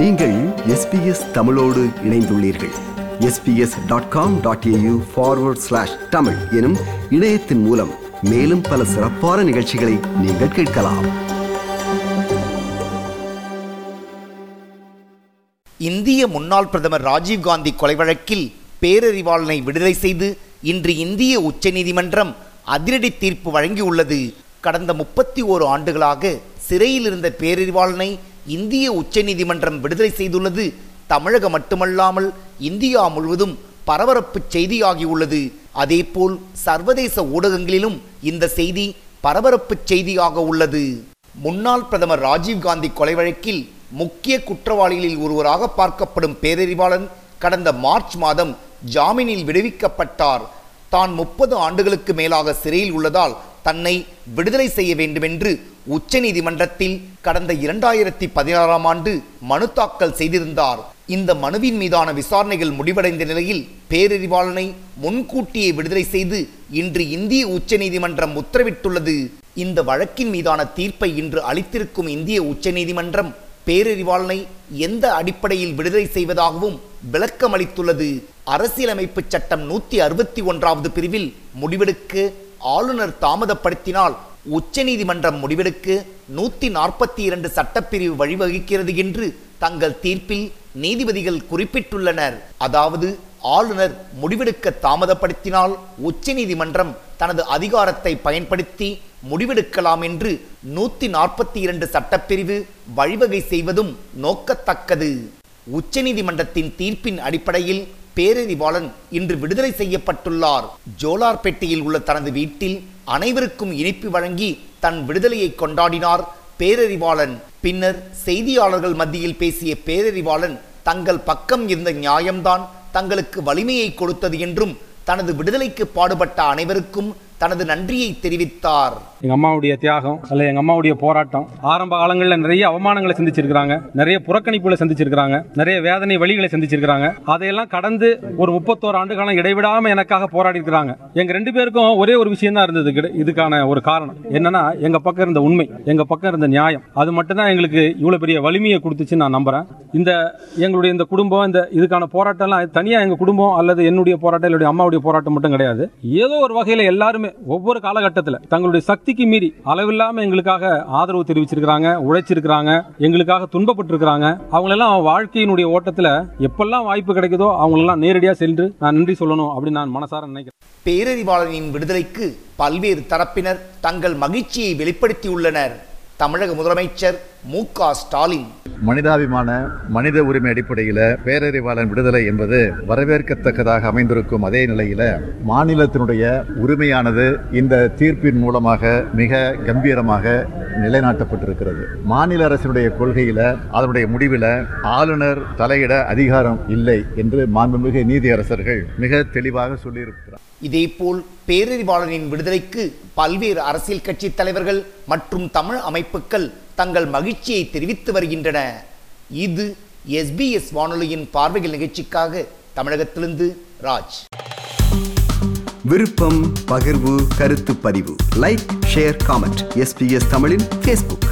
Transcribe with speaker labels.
Speaker 1: நீங்கள் எஸ்பிஎஸ் தமிழோடு இணைந்துள்ளீர்கள். SBS dot com dot AU forward slash Tamil எனும் இணையத்தின் மூலம் மேலும் பல சிறப்பான நிகழ்ச்சிகளை நீங்கள் கேட்கலாம்.
Speaker 2: இந்திய முன்னாள் பிரதமர் ராஜீவ்காந்தி கொலை வழக்கில் பேரறிவாளனை விடுதலை செய்து இன்று இந்திய உச்சநீதிமன்றம் அதிரடி தீர்ப்பு வழங்கியுள்ளது. கடந்த முப்பத்தி ஓரு ஆண்டுகளாக சிறையில் இருந்த பேரறிவாளனை இந்திய உச்சநீதிமன்றம் விடுதலை செய்துள்ளது. தமிழகம் மட்டுமல்லாமல் இந்தியா முழுவதும் பரபரப்பு செய்தியாகியுள்ளது. அதேபோல் சர்வதேச ஊடகங்களிலும் இந்த செய்தி பரபரப்பு செய்தியாக உள்ளது. முன்னாள் பிரதமர் ராஜீவ்காந்தி கொலை வழக்கில் முக்கிய குற்றவாளிகளில் ஒருவராக பார்க்கப்படும் பேரறிவாளன் கடந்த மார்ச் மாதம் ஜாமீனில் விடுவிக்கப்பட்டார். தான் முப்பது ஆண்டுகளுக்கு மேலாக சிறையில் உள்ளதால் தன்னை விடுதலை செய்ய வேண்டுமென்று உச்சநீதிமன்றத்தில் கடந்த இரண்டாயிரத்தி பதினாறாம் ஆண்டு மனு தாக்கல் செய்திருந்தார். இந்த மனுவின் மீதான விசாரணைகள் முடிவடைந்த நிலையில் பேரறிவாளனை முன்கூட்டியே விடுதலை செய்து இன்று இந்திய உச்சநீதிமன்றம் உத்தரவிட்டுள்ளது. இந்த வழக்கின் மீதான தீர்ப்பை இன்று அளித்திருக்கும் இந்திய உச்சநீதிமன்றம் பேரறிவாளனை எந்த அடிப்படையில் விடுதலை செய்வதாகவும் விளக்கம் அளித்துள்ளது அரசியலமைப்பு சட்டம் நூத்தி அறுபத்தி ஒன்றாவது பிரிவில் முடிவெடுக்க ஆளுநர் தாமதப்படுத்தினால் உச்சநீதிமன்றம் முடிவெடுக்க நூத்தி நாற்பத்தி இரண்டு சட்டப்பிரிவு வழிவகுக்கிறது என்று தங்கள் தீர்ப்பில் நீதிபதிகள் குறிப்பிட்டுள்ளனர். அதாவது ஆளுநர் முடிவெடுக்க தாமதப்படுத்தினால் உச்சநீதிமன்றம் தனது அதிகாரத்தை பயன்படுத்தி முடிவெடுக்கலாம் என்று நூத்தி நாற்பத்தி இரண்டு சட்டப்பிரிவு வழிவகை செய்வதும் நோக்கத்தக்கது. உச்சநீதிமன்றத்தின் தீர்ப்பின் அடிப்படையில் பேரறிவாளன் இன்று விடுதலை செய்யப்பட்டுள்ளார். ஜோலார்பேட்டையில் உள்ள தனது வீட்டில் அனைவருக்கும் இனிப்பு வழங்கி தன் விடுதலையை கொண்டாடினார் பேரறிவாளன். பின்னர் செய்தியாளர்கள் மத்தியில் பேசிய பேரறிவாளன் தங்கள் பக்கம் இருந்த நியாயம்தான் தங்களுக்கு வலிமையை கொடுத்தது என்றும் தனது விடுதலைக்கு பாடுபட்ட அனைவருக்கும் தனது நன்றியை தெரிவித்தார்.
Speaker 3: எங்கள் அம்மாவுடைய தியாகம் அல்ல எங்கள் அம்மாவுடைய போராட்டம். ஆரம்ப காலங்களில் நிறைய அவமானங்களை சந்திச்சிருக்கிறாங்க. நிறைய புறக்கணிப்புகளை சந்திச்சிருக்கிறாங்க. நிறைய வேதனை வழிகளை சந்திச்சிருக்கிறாங்க. அதையெல்லாம் கடந்து ஒரு முப்பத்தோரு ஆண்டு காலம் இடைவிடாமல் எனக்காக போராடி இருக்கிறாங்க எங்கள் ரெண்டு பேருக்கும் ஒரே ஒரு விஷயம் தான் இருந்தது. கிடை- இதுக்கான ஒரு காரணம். என்னன்னா எங்கள் பக்கம் இருந்த உண்மை எங்கள் பக்கம் இருந்த நியாயம். அது மட்டும்தான் எங்களுக்கு இவ்வளோ பெரிய வலிமையை கொடுத்துச்சு நான் நம்புறேன். இந்த எங்களுடைய இந்த குடும்பம் இந்த இதுக்கான போராட்டம்லாம் தனியாக எங்கள் குடும்பம் அல்லது என்னுடைய போராட்டம் என்னுடைய அம்மாவுடைய போராட்டம் மட்டும் கிடையாது. ஏதோ ஒரு வகையில் எல்லாருமே ஒவ்வொரு காலகட்டத்தில் தங்களுடைய சக்தி சக்திக்கு மீறி அளவில்லாம எங்களுக்காக ஆதரவு தெரிவிச்சிருக்கிறாங்க உழைச்சிருக்கிறாங்க எங்களுக்காக துன்பப்பட்டிருக்கிறாங்க. அவங்களெல்லாம் வாழ்க்கையினுடைய ஓட்டத்தில் எப்பெல்லாம் வாய்ப்பு கிடைக்குதோ அவங்களெல்லாம் நேரடியாக சென்று நான் நன்றி சொல்லணும் அப்படின்னு நான் மனசார நினைக்கிறேன்.
Speaker 2: பேரறிவாளனின் விடுதலைக்கு பல்வேறு தரப்பினர் தங்கள் மகிழ்ச்சியை வெளிப்படுத்தியுள்ளனர். தமிழக முதலமைச்சர் மு க ஸ்டாலின்.
Speaker 4: மனிதாபிமான மனித உரிமை அடிப்படையில் பேரறிவாளன் விடுதலை என்பது வரவேற்கத்தக்கதாக அமைந்திருக்கும் அதே நிலையில் மாநிலத்தினுடைய உரிமையானது இந்த தீர்ப்பின் மூலமாக மிக கம்பீரமாக நிலைநாட்டப்பட்டிருக்கிறது. மாநில அரசினுடைய கொள்கையில் அதனுடைய முடிவில் ஆளுநர் தலையிட அதிகாரம் இல்லை என்று மாண்புமிகு நீதியரசர்கள் மிக தெளிவாக சொல்லியிருக்கிறார்.
Speaker 2: இதேபோல் பேரறிவாளனின் விடுதலைக்கு பல்வேறு அரசியல் கட்சி தலைவர்கள் மற்றும் தமிழ் அமைப்புகள் தங்கள் மகிழ்ச்சியை தெரிவித்து வருகின்றன. இது எஸ்பிஎஸ் வானொலியின் பார்வைகள் நிகழ்ச்சிக்காக தமிழகத்திலிருந்து ராஜ்.
Speaker 1: விருப்பம் பகிர்வு கருத்து பதிவு. லைக் ஷேர் காமெண்ட் எஸ்பிஎஸ் தமிழின் ஃபேஸ்புக்